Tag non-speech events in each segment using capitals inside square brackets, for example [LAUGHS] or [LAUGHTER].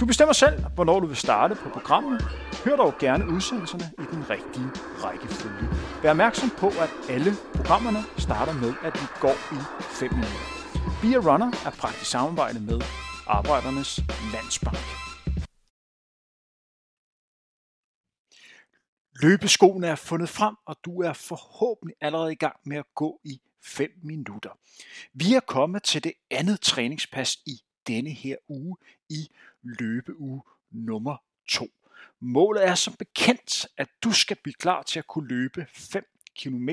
Du bestemmer selv, hvornår du vil starte på programmet. Hør dog gerne udsendelserne i den rigtige rækkefølge. Vær opmærksom på, at alle programmerne starter med, at de går i 5 minutter. Be a Runner er praktisk samarbejde med Arbejdernes Landsbank. Løbeskoene er fundet frem, og du er forhåbentlig allerede i gang med at gå i 5 minutter. Vi er kommet til det andet træningspas i denne her uge i løbeuge nummer 2. Målet er som bekendt, at du skal blive klar til at kunne løbe 5 km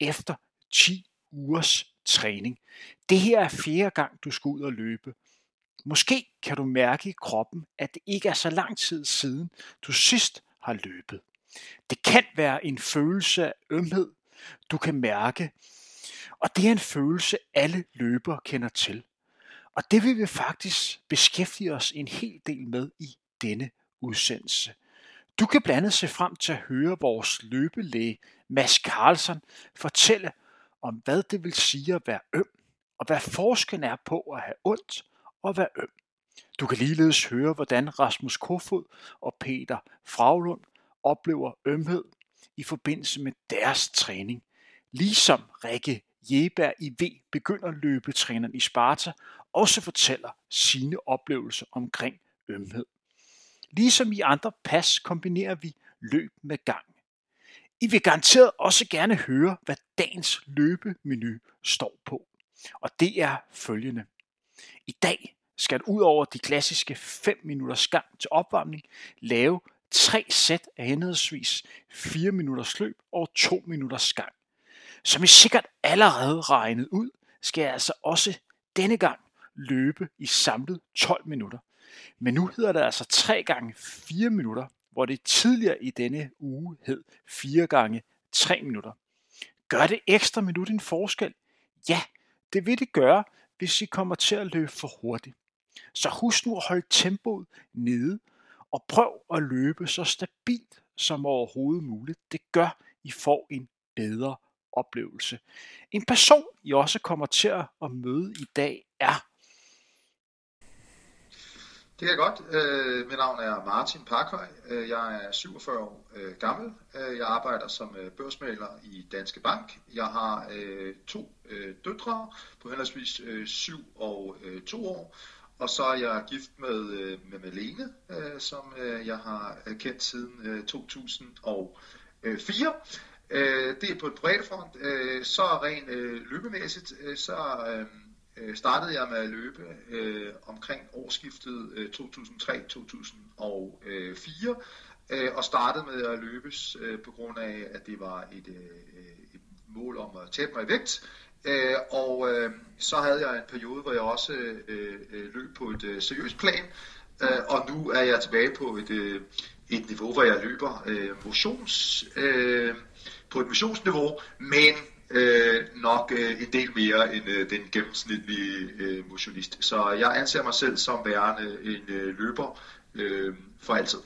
efter 10 ugers træning. Det her er fjerde gang, du skal ud og løbe. Måske kan du mærke i kroppen, at det ikke er så lang tid siden, du sidst har løbet. Det kan være en følelse af ømhed, du kan mærke, og det er en følelse, alle løbere kender til. Og det vil vi faktisk beskæftige os en hel del med i denne udsendelse. Du kan blandt andet se frem til at høre vores løbelæge Mads Carlsen fortælle om, hvad det vil sige at være øm, og hvad forskellen er på at have ondt og være øm. Du kan ligeledes høre, hvordan Rasmus Kofod og Peter Fraglund oplever ømhed i forbindelse med deres træning, ligesom Rikke Jeberg i V begynder løbetræneren i Sparta også fortæller sine oplevelser omkring ømhed. Ligesom i andre pas kombinerer vi løb med gang. I vil garanteret også gerne høre, hvad dagens løbemenu står på. Og det er følgende. I dag skal du ud over de klassiske 5 minutters gang til opvarmning lave tre sæt af henholdsvis 4 minutters løb og 2 minutters gang. Som I sikkert allerede regnet ud, skal jeg altså også denne gang løbe i samlet 12 minutter. Men nu hedder det altså 3 gange 4 minutter, hvor det tidligere i denne uge hed 4 gange 3 minutter. Gør det ekstra minut en forskel? Ja, det vil det gøre, hvis I kommer til at løbe for hurtigt. Så husk nu at holde tempoet nede, og prøv at løbe så stabilt som overhovedet muligt. Det gør, I får en bedre oplevelse. En person, I også kommer til at møde i dag, er det kan jeg godt. Øh, mit navn er Martin Parkhøj. Øh, jeg er 47 år øh, gammel. Øh, jeg arbejder som øh, børsmaler i Danske Bank. Jeg har øh, to øh, døtre på henholdsvis øh, 7 og øh, 2 år. Og så er jeg gift med, øh, med Malene, øh, som øh, jeg har øh, kendt siden øh, 2004. Øh, det er på et bredt front. Øh, så rent øh, løbemæssigt, øh, så... Øh, øh, startede jeg med at løbe øh, omkring årsskiftet øh, 2003-2004, øh, og startede med at løbes øh, på grund af, at det var et, øh, et mål om at tabe mig i vægt. Øh, og øh, så havde jeg en periode, hvor jeg også øh, øh, løb på et øh, seriøst plan, øh, og nu er jeg tilbage på et, øh, et niveau, hvor jeg løber øh, motions, øh, på et motionsniveau, men øh, nok øh, en del mere end øh, den gennemsnitlige øh, motionist. Så jeg anser mig selv som værende en øh, løber øh, for altid.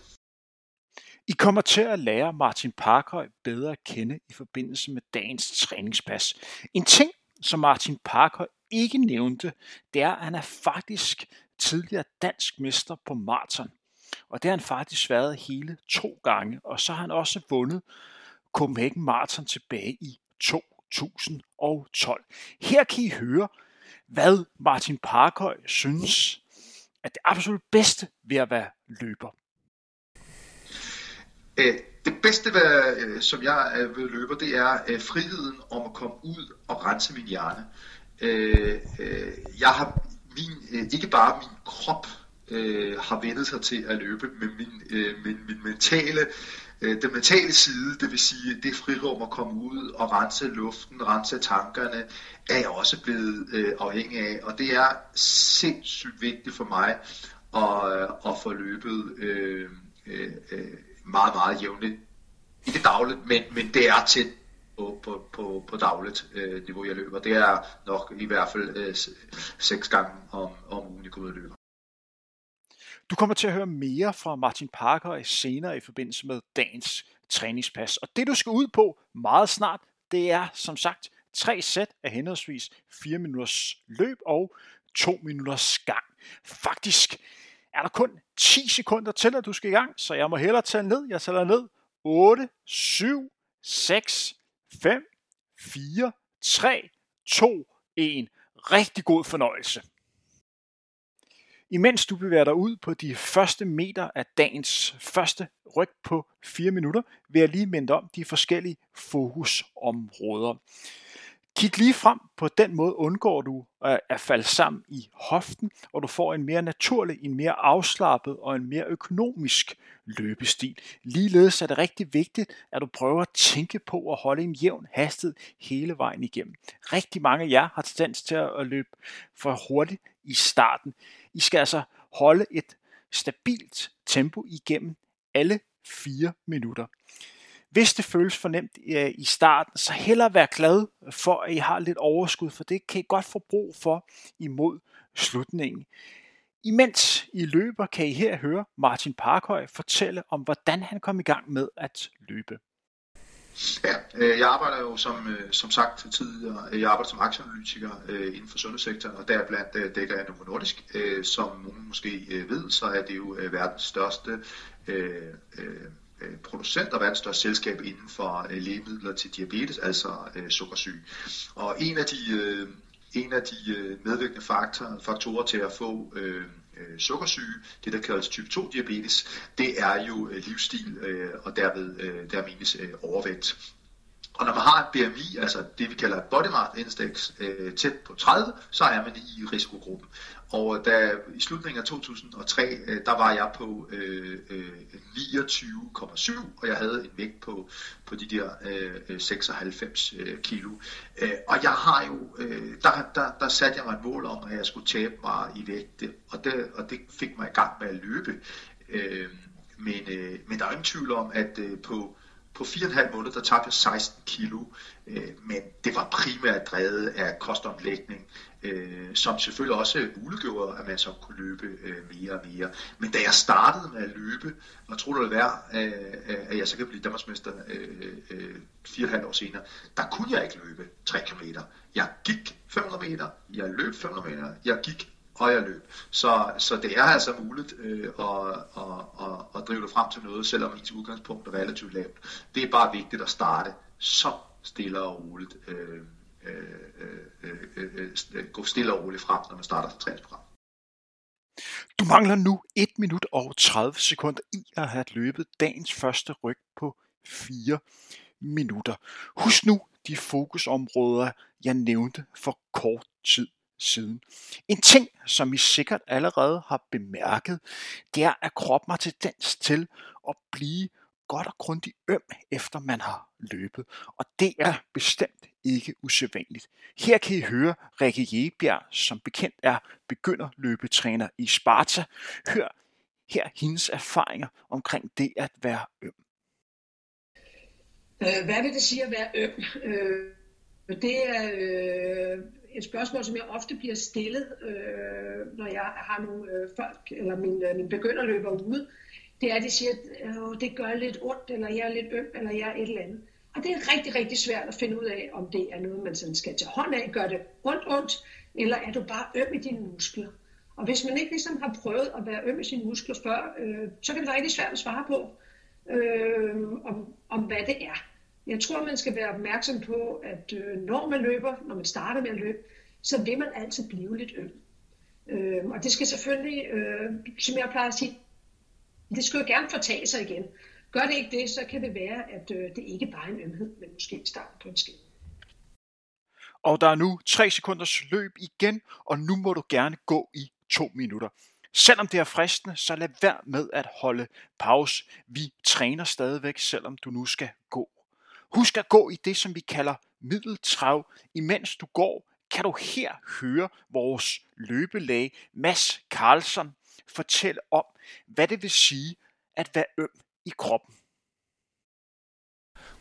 I kommer til at lære Martin Parkhøj bedre at kende i forbindelse med dagens træningspas. En ting, som Martin Parkhøj ikke nævnte, det er, at han er faktisk tidligere dansk mester på maraton. Og det har han faktisk været hele to gange, og så har han også vundet Copenhagen Marathon tilbage i 2012. Her kan I høre, hvad Martin Parkhøj synes er det absolut bedste ved at være løber. Øh, det bedste, ved, øh, som jeg er ved løber, det er øh, friheden om at komme ud og rense min hjerne. Jeg har min, ikke bare min krop har vendet sig til at løbe, men min, min, min mentale Øh, den mentale side, det vil sige det frirum at komme ud og rense luften, rense tankerne, er jeg også blevet øh, afhængig af. Og det er sindssygt vigtigt for mig at, øh, at få løbet øh, øh, øh, meget, meget jævnligt. Ikke dagligt, men, men det er tæt på, på, på, på dagligt øh, niveau, jeg løber. Det er nok i hvert fald øh, seks gange om, om ugen, jeg går ud og løber. Du kommer til at høre mere fra Martin Parker senere i forbindelse med dagens træningspas. Og det du skal ud på meget snart, det er som sagt tre sæt af henholdsvis 4 minutters løb og 2 minutters gang. Faktisk er der kun 10 sekunder til, at du skal i gang, så jeg må hellere tage ned. Jeg tæller ned. 8, 7, 6, 5, 4, 3, 2, 1. Rigtig god fornøjelse. Imens du bevæger dig ud på de første meter af dagens første ryg på 4 minutter, vil jeg lige minde om de forskellige fokusområder. Kig lige frem. På den måde undgår du at falde sammen i hoften, og du får en mere naturlig, en mere afslappet og en mere økonomisk løbestil. Ligeledes er det rigtig vigtigt, at du prøver at tænke på at holde en jævn hastighed hele vejen igennem. Rigtig mange af jer har tendens til at løbe for hurtigt i starten. I skal altså holde et stabilt tempo igennem alle 4 minutter. Hvis det føles for nemt øh, i starten, så hellere være glad for, at I har lidt overskud, for det kan I godt få brug for imod slutningen. Imens I løber, kan I her høre Martin Parkhøj fortælle om, hvordan han kom i gang med at løbe. Ja, øh, jeg arbejder jo som, øh, som sagt tidligere, øh, jeg arbejder som aktieanalytiker øh, inden for sundhedssektoren, og deriblandt dækker jeg Novo Nordisk. Øh, som nogen måske ved, så er det jo verdens største Øh, producent og verdens største selskab inden for øh, lægemidler til diabetes, altså øh, sukkersyge. Og en af de, øh, en af de øh, medvirkende faktorer, faktorer til at få øh, øh, sukkersyge, det der kaldes type 2 diabetes, det er jo øh, livsstil øh, og derved øh, der menes øh, overvægt. Og når man har et BMI, altså det vi kalder body mass index, øh, tæt på 30, så er man i risikogruppen. Og da i slutningen af 2003, øh, der var jeg på øh, øh, 29,7, og jeg havde en vægt på, på de der øh, 96 øh, kilo. Øh, og jeg har jo, øh, der, der, der satte jeg mig et mål om, at jeg skulle tabe mig i vægt, og det, og det fik mig i gang med at løbe. Øh, men, øh, men der er ingen tvivl om, at øh, på på 4,5 måneder, der tabte jeg 16 kilo, øh, men det var primært drevet af kostomlægning, øh, som selvfølgelig også muliggjorde, at man så kunne løbe øh, mere og mere. Men da jeg startede med at løbe, og troede det være, øh, øh, at jeg så kan blive Danmarksmester øh, øh, 4,5 år senere, der kunne jeg ikke løbe 3 km. Jeg gik 500 meter, jeg løb 500 meter, jeg gik højere løb. Så, så det er altså muligt øh, at, at, at, at drive det frem til noget, selvom ens udgangspunkt er relativt lavt. Det er bare vigtigt at starte så stille og roligt. Øh, øh, øh, øh, øh, gå stille og roligt frem, når man starter sit træningsprogram. Du mangler nu 1 minut og 30 sekunder i at have løbet dagens første ryg på 4 minutter. Husk nu de fokusområder, jeg nævnte for kort tid siden. En ting, som I sikkert allerede har bemærket, det er, at kroppen har tendens til at blive godt og grundigt øm, efter man har løbet. Og det er bestemt ikke usædvanligt. Her kan I høre Rikke Jebjerg, som bekendt er begynderløbetræner i Sparta. Hør her hendes erfaringer omkring det at være øm. Øh, hvad vil det sige at være øm? Øh, det er øh, et spørgsmål, som jeg ofte bliver stillet, øh, når jeg har nogle øh, folk, eller min, øh, min begynderløber ude. Det er, at de siger, at øh, det gør lidt ondt, eller jeg er lidt øm, eller jeg er et eller andet. Og det er rigtig, rigtig svært at finde ud af, om det er noget, man sådan skal tage hånd af. Gør det ondt, ondt, eller er du bare øm i dine muskler? Og hvis man ikke ligesom har prøvet at være øm i sine muskler før, øh, så kan det være rigtig svært at svare på, øh, om, om hvad det er. Jeg tror, man skal være opmærksom på, at øh, når man løber, når man starter med at løbe, så vil man altid blive lidt øm. Øh, og det skal selvfølgelig, øh, som jeg plejer at sige, det skal jo gerne fortage sig igen. Gør det ikke det, så kan det være, at øh, det ikke bare er en ømhed, men måske starten på en skade. Og der er nu 3 sekunders løb igen, og nu må du gerne gå i 2 minutter. Selvom det er fristende, så lad være med at holde pause. Vi træner stadigvæk, selvom du nu skal gå. Husk at gå i det, som vi kalder middeltrav. Imens du går, kan du her høre vores løbelæge Mads Carlson fortælle om, hvad det vil sige at være øm i kroppen.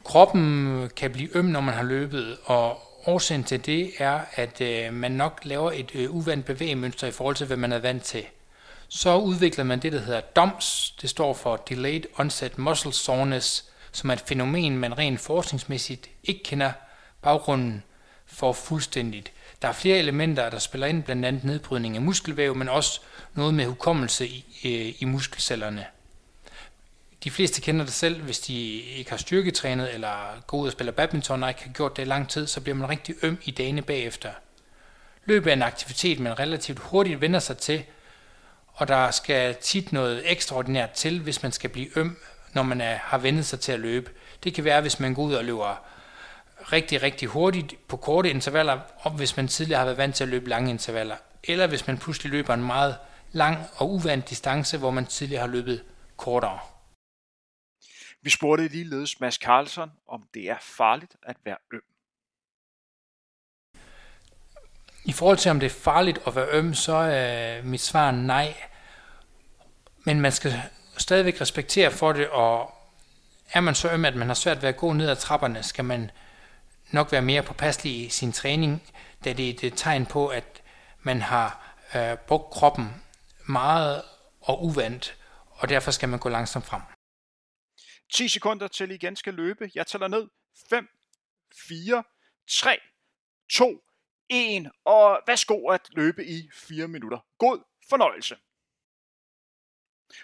Kroppen kan blive øm, når man har løbet, og årsagen til det er, at øh, man nok laver et øh, uvandt bevægemønster i forhold til, hvad man er vant til. Så udvikler man det, der hedder DOMS. Det står for Delayed Onset Muscle Soreness, som er et fænomen, man rent forskningsmæssigt ikke kender baggrunden for fuldstændigt. Der er flere elementer, der spiller ind, blandt andet nedbrydning af muskelvæv, men også noget med hukommelse i, øh, i muskelcellerne. De fleste kender det selv, hvis de ikke har styrketrænet eller går ud og spiller badminton og ikke har gjort det i lang tid, så bliver man rigtig øm i dagene bagefter. Løb er en aktivitet, man relativt hurtigt vender sig til, og der skal tit noget ekstraordinært til, hvis man skal blive øm, når man er, har vendet sig til at løbe. Det kan være, hvis man går ud og løber rigtig, rigtig hurtigt på korte intervaller, og hvis man tidligere har været vant til at løbe lange intervaller. Eller hvis man pludselig løber en meget lang og uvandt distance, hvor man tidligere har løbet kortere. Vi spurgte ligeledes Mads Carlson, om det er farligt at være øm. I forhold til, om det er farligt at være øm, så er mit svar nej. Men man skal stadigvæk respektere for det, og er man så øm, at man har svært ved at gå ned ad trapperne, skal man nok være mere påpasselig i sin træning, da det er et tegn på, at man har øh, brugt kroppen meget og uvandt, og derfor skal man gå langsomt frem. 10 sekunder til I igen skal løbe. Jeg tæller ned. 5, 4, 3, 2, 1. Og værsgo at løbe i 4 minutter. God fornøjelse.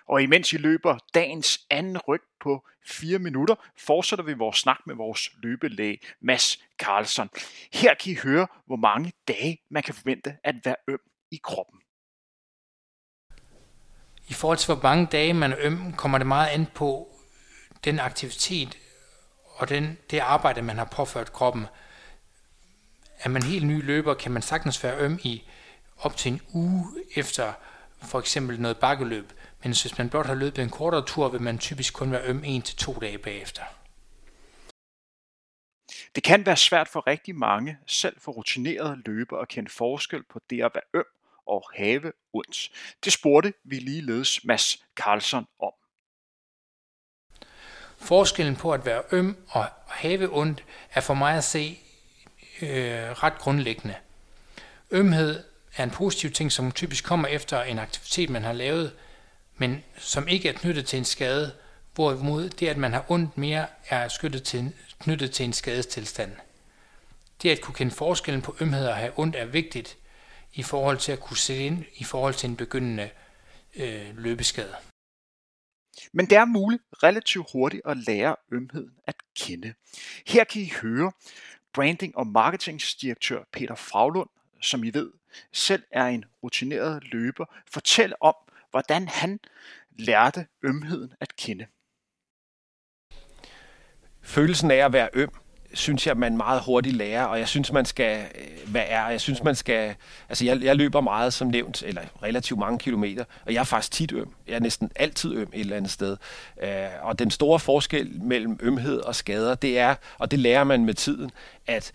Og imens I løber dagens anden ryg på 4 minutter, fortsætter vi vores snak med vores løbelæge Mads Carlson. Her kan I høre, hvor mange dage man kan forvente at være øm i kroppen. I forhold til hvor mange dage man er øm, kommer det meget an på den aktivitet og den, det arbejde, man har påført kroppen. Er man helt ny løber, kan man sagtens være øm i op til en uge efter for eksempel noget bakkeløb. Men hvis man blot har løbet en kortere tur, vil man typisk kun være øm en til to dage bagefter. Det kan være svært for rigtig mange, selv for rutinerede løbere, at kende forskel på det at være øm og have ondt. Det spurgte vi ligeledes Mads Carlson om. Forskellen på at være øm og have ondt er for mig at se øh, ret grundlæggende. Ømhed er en positiv ting, som typisk kommer efter en aktivitet, man har lavet, men som ikke er knyttet til en skade, hvorimod det, at man har ondt mere, er skyttet til, knyttet til en skadestilstand. Det at kunne kende forskellen på ømhed og have ondt er vigtigt i forhold til at kunne sætte ind i forhold til en begyndende øh, løbeskade. Men det er muligt relativt hurtigt at lære ømheden at kende. Her kan I høre branding- og marketingsdirektør Peter Fraglund, som I ved selv er en rutineret løber, fortælle om, hvordan han lærte ømheden at kende. Følelsen af at være øm synes jeg, man meget hurtigt lærer, og jeg synes, man skal øh, være er. Jeg synes, man skal... Altså, jeg, jeg løber meget, som nævnt, eller relativt mange kilometer, og jeg er faktisk tit øm. Jeg er næsten altid øm et eller andet sted. Øh, og den store forskel mellem ømhed og skader, det er, og det lærer man med tiden, at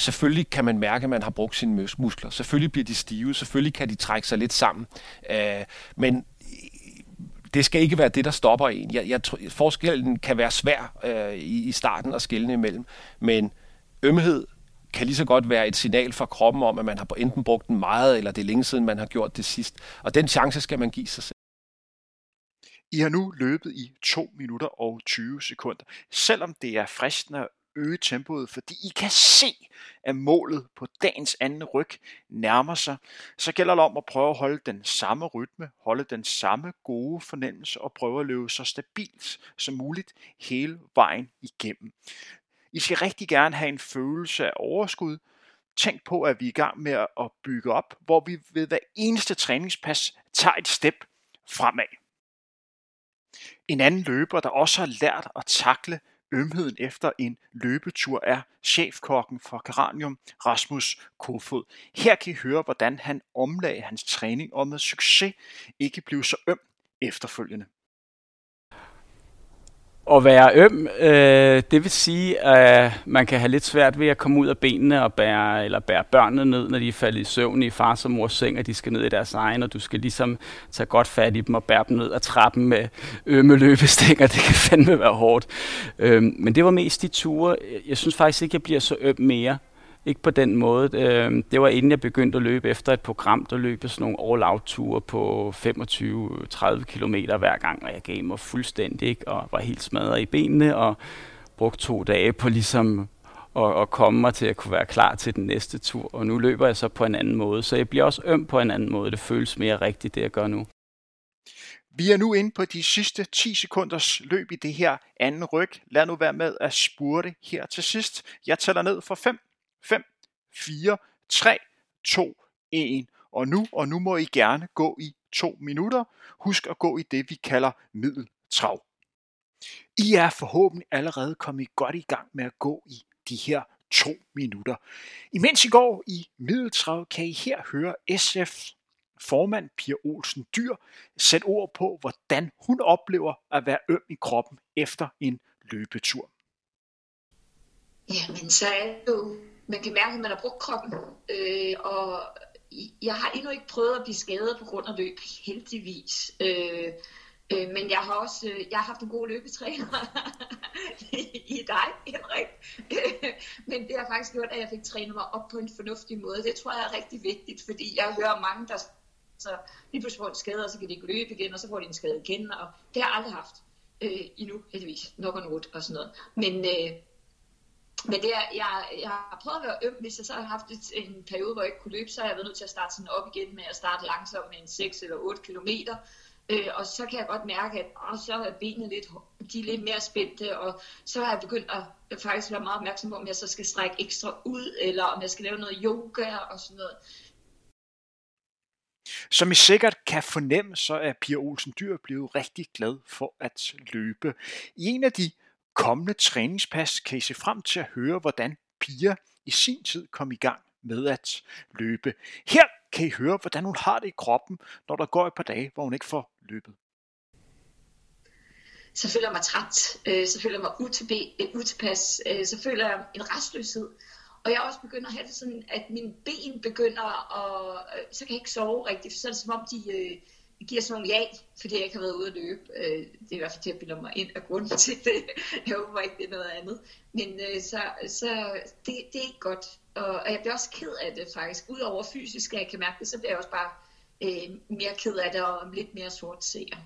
selvfølgelig kan man mærke, at man har brugt sine muskler. Selvfølgelig bliver de stive, selvfølgelig kan de trække sig lidt sammen. Øh, men det skal ikke være det, der stopper en. Jeg, jeg, forskellen kan være svær øh, i, i starten at skille imellem, men ømhed kan lige så godt være et signal fra kroppen om, at man har enten brugt den meget, eller det er længe siden, man har gjort det sidst. Og den chance skal man give sig selv. I har nu løbet i 2 minutter og 20 sekunder. Selvom det er fristende at øge tempoet, fordi I kan se, at målet på dagens anden ryg nærmer sig, så gælder det om at prøve at holde den samme rytme, holde den samme gode fornemmelse og prøve at løbe så stabilt som muligt hele vejen igennem. I skal rigtig gerne have en følelse af overskud. Tænk på, at vi er i gang med at bygge op, hvor vi ved hver eneste træningspas tager et step fremad. En anden løber, der også har lært at takle ømheden efter en løbetur er chefkokken for Geranium, Rasmus Kofod. Her kan I høre, hvordan han omlagde hans træning og med succes ikke blev så øm efterfølgende. At være øm, øh, det vil sige, at man kan have lidt svært ved at komme ud af benene og bære, eller bære børnene ned, når de er faldet i søvn i fars og mors seng, og de skal ned i deres egen, og du skal ligesom tage godt fat i dem og bære dem ned ad trappen med ømme løbestænger. Det kan fandme være hårdt. Øh, men det var mest de ture. Jeg synes faktisk ikke, jeg bliver så øm mere. Ikke på den måde. Øh, det var inden jeg begyndte at løbe efter et program, der løb sådan nogle all-out-ture på 25-30 km hver gang, og jeg gav mig fuldstændig ikke, og var helt smadret i benene, og brugte to dage på ligesom at, at komme mig til at kunne være klar til den næste tur. Og nu løber jeg så på en anden måde, så jeg bliver også øm på en anden måde. Det føles mere rigtigt, det jeg gør nu. Vi er nu inde på de sidste 10 sekunders løb i det her anden ryg. Lad nu være med at spurte her til sidst. Jeg tæller ned for 5, 5, 4, 3, 2, 1. Og nu, og nu må I gerne gå i to minutter. Husk at gå i det, vi kalder middeltrav. I er forhåbentlig allerede kommet godt i gang med at gå i de her to minutter. Imens I går i middeltrav, kan I her høre SF formand Pia Olsen Dyr sætte ord på, hvordan hun oplever at være øm i kroppen efter en løbetur. Jamen, så er det jo man kan mærke, at man har brugt kroppen, øh, og jeg har endnu ikke prøvet at blive skadet på grund af løb, heldigvis. Øh, øh, men jeg har også øh, jeg har haft en god løbetræner [LAUGHS] i dig, Henrik. [LAUGHS] men det har faktisk gjort, at jeg fik trænet mig op på en fornuftig måde. Det tror jeg er rigtig vigtigt, fordi jeg hører mange, der så lige pludselig får en skade, og så kan de ikke løbe igen, og så får de en skade igen, og det har jeg aldrig haft øh, endnu, heldigvis. Nok og not og sådan noget. Men, øh, men det er, jeg, jeg har prøvet at være øm, hvis jeg så har haft et, en periode, hvor jeg ikke kunne løbe, så har jeg været nødt til at starte sådan op igen med at starte langsomt med en 6 eller 8 kilometer. Øh, og så kan jeg godt mærke, at åh, så er benene lidt, de er lidt mere spændte, og så har jeg begyndt at faktisk være meget opmærksom på, om jeg så skal strække ekstra ud, eller om jeg skal lave noget yoga og sådan noget. Som I sikkert kan fornemme, så er Pia Olsen Dyr blevet rigtig glad for at løbe. I en af de kommende træningspas kan I se frem til at høre, hvordan Pia i sin tid kom i gang med at løbe. Her kan I høre, hvordan hun har det i kroppen, når der går et par dage, hvor hun ikke får løbet. Så føler jeg mig træt, øh, så føler jeg mig øh, utilpas, øh, så føler jeg en restløshed. Og jeg også begynder at have det sådan, at mine ben begynder at, øh, så kan jeg ikke sove rigtigt, så er det som om de, øh, giver sådan nogle ja, fordi jeg ikke har været ude at løbe. Øh, det er i hvert fald til at bilde mig ind af grunden til det. [LAUGHS] Jeg håber ikke, det er noget andet. Men øh, så, så det, det er ikke godt. Og, jeg bliver også ked af det faktisk. Udover fysisk, at jeg kan mærke det, så bliver jeg også bare øh, mere ked af det og lidt mere sort seer.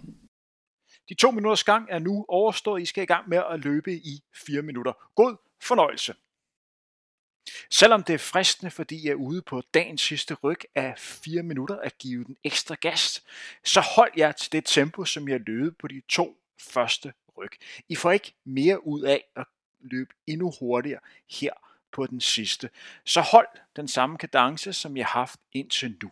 De to minutters gang er nu overstået. I skal i gang med at løbe i fire minutter. God fornøjelse. Selvom det er fristende, fordi jeg er ude på dagens sidste ryg af 4 minutter at give den ekstra gas, så hold jer til det tempo, som jeg løb på de to første ryg. I får ikke mere ud af at løbe endnu hurtigere her på den sidste. Så hold den samme kadence, som jeg har haft indtil nu.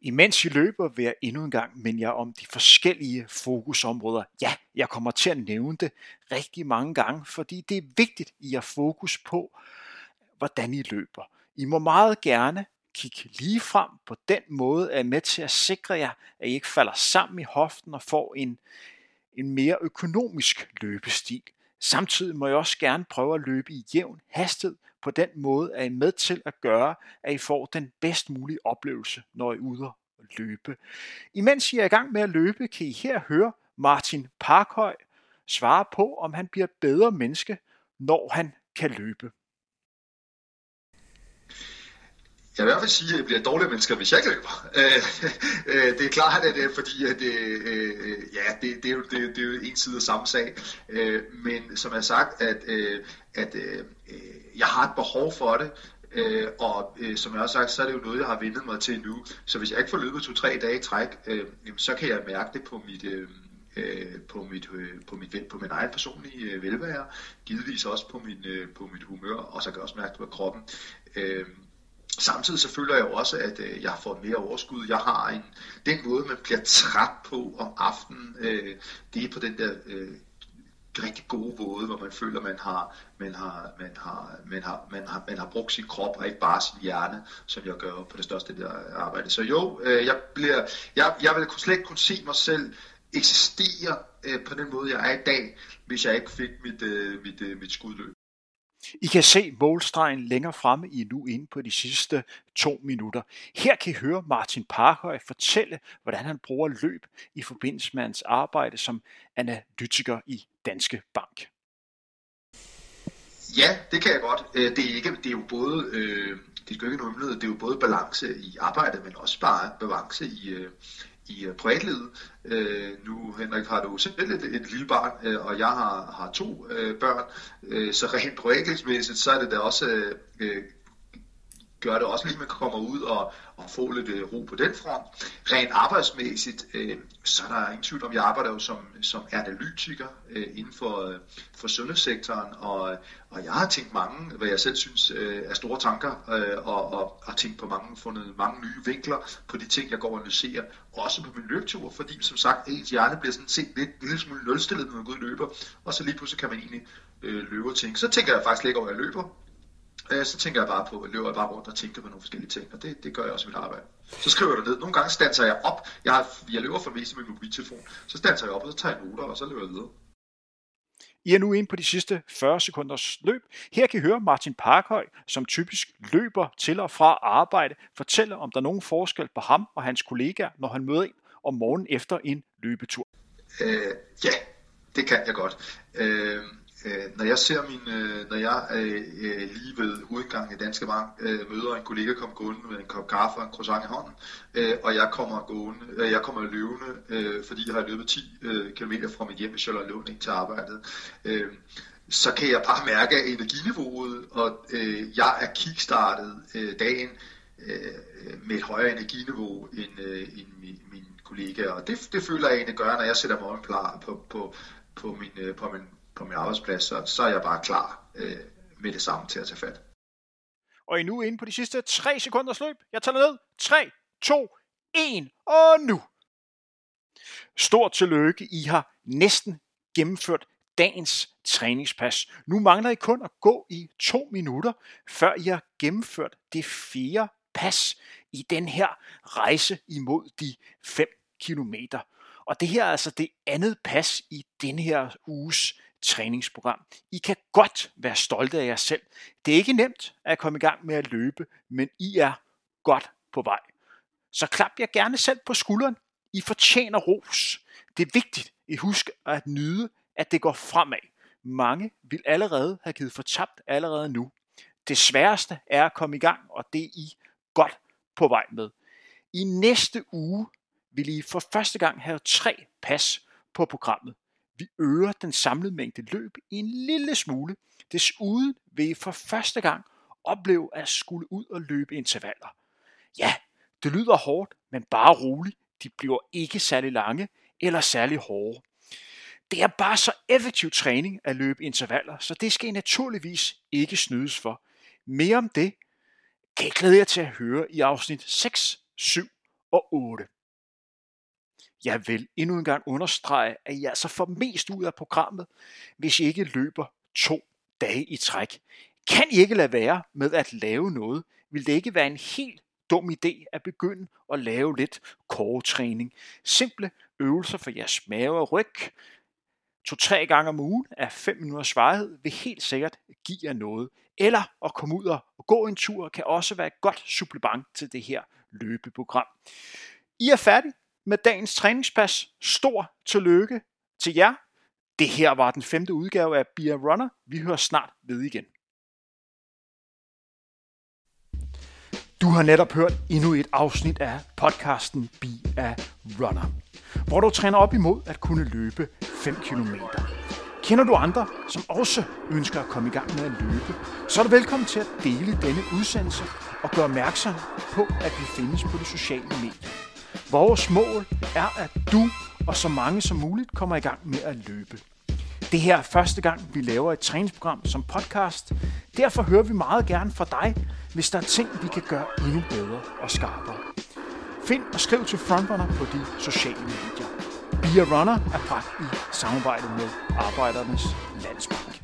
Imens I løber vil jeg endnu en gang minde jer om de forskellige fokusområder. Ja, jeg kommer til at nævne det rigtig mange gange, fordi det er vigtigt, I har fokus på, hvordan I løber. I må meget gerne kigge lige frem på den måde, er med til at sikre jer, at I ikke falder sammen i hoften og får en, en mere økonomisk løbestil. Samtidig må jeg også gerne prøve at løbe i jævn hastighed. På den måde er I med til at gøre, at I får den bedst mulige oplevelse, når I er ude at løbe. Imens I er i gang med at løbe, kan I her høre Martin Parkhøj svare på, om han bliver et bedre menneske, når han kan løbe. Jeg vil i hvert fald sige, at jeg bliver dårlige mennesker, hvis jeg ikke løber. Øh, øh det er klart, at det er fordi, at det, øh, ja, det, det, er jo, det, det er jo en side af samme sag. Men som jeg har sagt, at, at jeg har et behov for det, Øh, og øh, som jeg har sagt, så er det jo noget, jeg har vendet mig til nu. Så hvis jeg ikke får løbet to-tre dage i træk, øh, så kan jeg mærke det på mit, øh, på mit, på mit, på min egen personlige velvære, givetvis også på min, på mit humør, og så kan jeg også mærke det på kroppen. Samtidig så føler jeg jo også, at øh, jeg får mere overskud. Jeg har en, den måde, man bliver træt på om aftenen, øh, det er på den der øh, rigtig gode måde, hvor man føler, man har, man har, man har, man har, man har, man har brugt sin krop og ikke bare sin hjerne, som jeg gør på det største der arbejde. Så jo, øh, jeg, bliver, jeg, jeg vil slet ikke kunne se mig selv eksistere øh, på den måde, jeg er i dag, hvis jeg ikke fik mit, øh, mit, øh, mit skudløb. I kan se målstregen længere fremme i nu inde på de sidste to minutter. Her kan I høre Martin Parkhøj fortælle, hvordan han bruger løb i forbindelse med hans arbejde som analytiker i Danske Bank. Ja, det kan jeg godt. Øh, det er, ikke, det er jo både, øh, det jo ikke noget det er jo både balance i arbejdet, men også bare balance i, øh, i øh, privatlivet. Øh, nu, Henrik, har du selv et, et lille barn, øh, og jeg har, har to øh, børn, øh, så rent privatlivsmæssigt, så er det da også øh, øh, gør det også lige, at man kommer ud og, og får lidt øh, ro på den front. Rent arbejdsmæssigt, øh, så er der ingen tvivl om, jeg arbejder jo som, som analytiker øh, inden for, øh, for sundhedssektoren, og, og jeg har tænkt mange, hvad jeg selv synes øh, er store tanker, øh, og, og har tænkt på mange, fundet mange nye vinkler på de ting, jeg går og analyserer, også på min løbetur, fordi som sagt, ens hjerne bliver sådan set lidt, lille smule nulstillet, når man går ud og løber, og så lige pludselig kan man egentlig øh, løbe og tænke. Så tænker jeg faktisk ikke over, at jeg løber, øh, så tænker jeg bare på, løber jeg bare rundt og tænker på nogle forskellige ting, og det, det gør jeg også i mit arbejde. Så skriver jeg det ned. Nogle gange standser jeg op. Jeg, har, jeg løber for mest med min mobiltelefon. Så standser jeg op, og så tager jeg noter, og så løber jeg videre. I er nu inde på de sidste 40 sekunders løb. Her kan I høre Martin Parkhøj, som typisk løber til og fra arbejde, fortælle om der er nogen forskel på ham og hans kollegaer, når han møder ind om morgenen efter en løbetur. Øh, ja, det kan jeg godt. Øh, øh, når jeg ser min, øh, når jeg øh, øh lige ved udgangen i Danske Bank øh, møder en kollega komme gående med en kop kaffe og en croissant i hånden, øh, og jeg kommer gående, øh, jeg kommer løbende, øh, fordi jeg har løbet 10 øh, km fra mit hjem i Charlotte ind til arbejdet, øh, så kan jeg bare mærke energiniveauet, og øh, jeg er kickstartet øh, dagen øh, med et højere energiniveau end, øh, end min, min kollega, og det, det føler jeg egentlig gør, når jeg sætter mig klar på, på, på, min, øh, på min på min arbejdsplads, så, så er jeg bare klar øh, med det samme til at tage fat. Og I nu inde på de sidste 3 sekunders løb. Jeg tæller ned. 3, 2, 1 og nu. Stort tillykke. I har næsten gennemført dagens træningspas. Nu mangler I kun at gå i to minutter, før I har gennemført det fjerde pas i den her rejse imod de 5 kilometer. Og det her er altså det andet pas i den her uges træningsprogram. I kan godt være stolte af jer selv. Det er ikke nemt at komme i gang med at løbe, men I er godt på vej. Så klap jer gerne selv på skulderen. I fortjener ros. Det er vigtigt, at husker at nyde, at det går fremad. Mange vil allerede have givet fortabt allerede nu. Det sværeste er at komme i gang, og det er I godt på vej med. I næste uge vil I for første gang have tre pas på programmet. Vi øger den samlede mængde løb en lille smule. Desuden vil I for første gang opleve at skulle ud og løbe intervaller. Ja, det lyder hårdt, men bare roligt. De bliver ikke særlig lange eller særlig hårde. Det er bare så effektiv træning at løbe intervaller, så det skal I naturligvis ikke snydes for. Mere om det kan jeg glæde jer til at høre i afsnit 6, 7 og 8. Jeg vil endnu en gang understrege, at I altså får mest ud af programmet, hvis I ikke løber to dage i træk. Kan I ikke lade være med at lave noget, vil det ikke være en helt dum idé at begynde at lave lidt coretræning, Simple øvelser for jeres mave og ryg, to-tre gange om ugen af 5 minutters varighed vil helt sikkert give jer noget. Eller at komme ud og gå en tur kan også være et godt supplement til det her løbeprogram. I er færdige med dagens træningspas. Stor tillykke til jer. Det her var den femte udgave af Beer Runner. Vi hører snart ved igen. Du har netop hørt endnu et afsnit af podcasten Be a Runner, hvor du træner op imod at kunne løbe 5 km. Kender du andre, som også ønsker at komme i gang med at løbe, så er du velkommen til at dele denne udsendelse og gøre opmærksom på, at vi findes på de sociale medier. Vores mål er, at du og så mange som muligt kommer i gang med at løbe. Det her er første gang, vi laver et træningsprogram som podcast. Derfor hører vi meget gerne fra dig, hvis der er ting, vi kan gøre endnu bedre og skarpere. Find og skriv til Frontrunner på de sociale medier. Be a Runner er bragt i samarbejde med Arbejdernes Landsbank.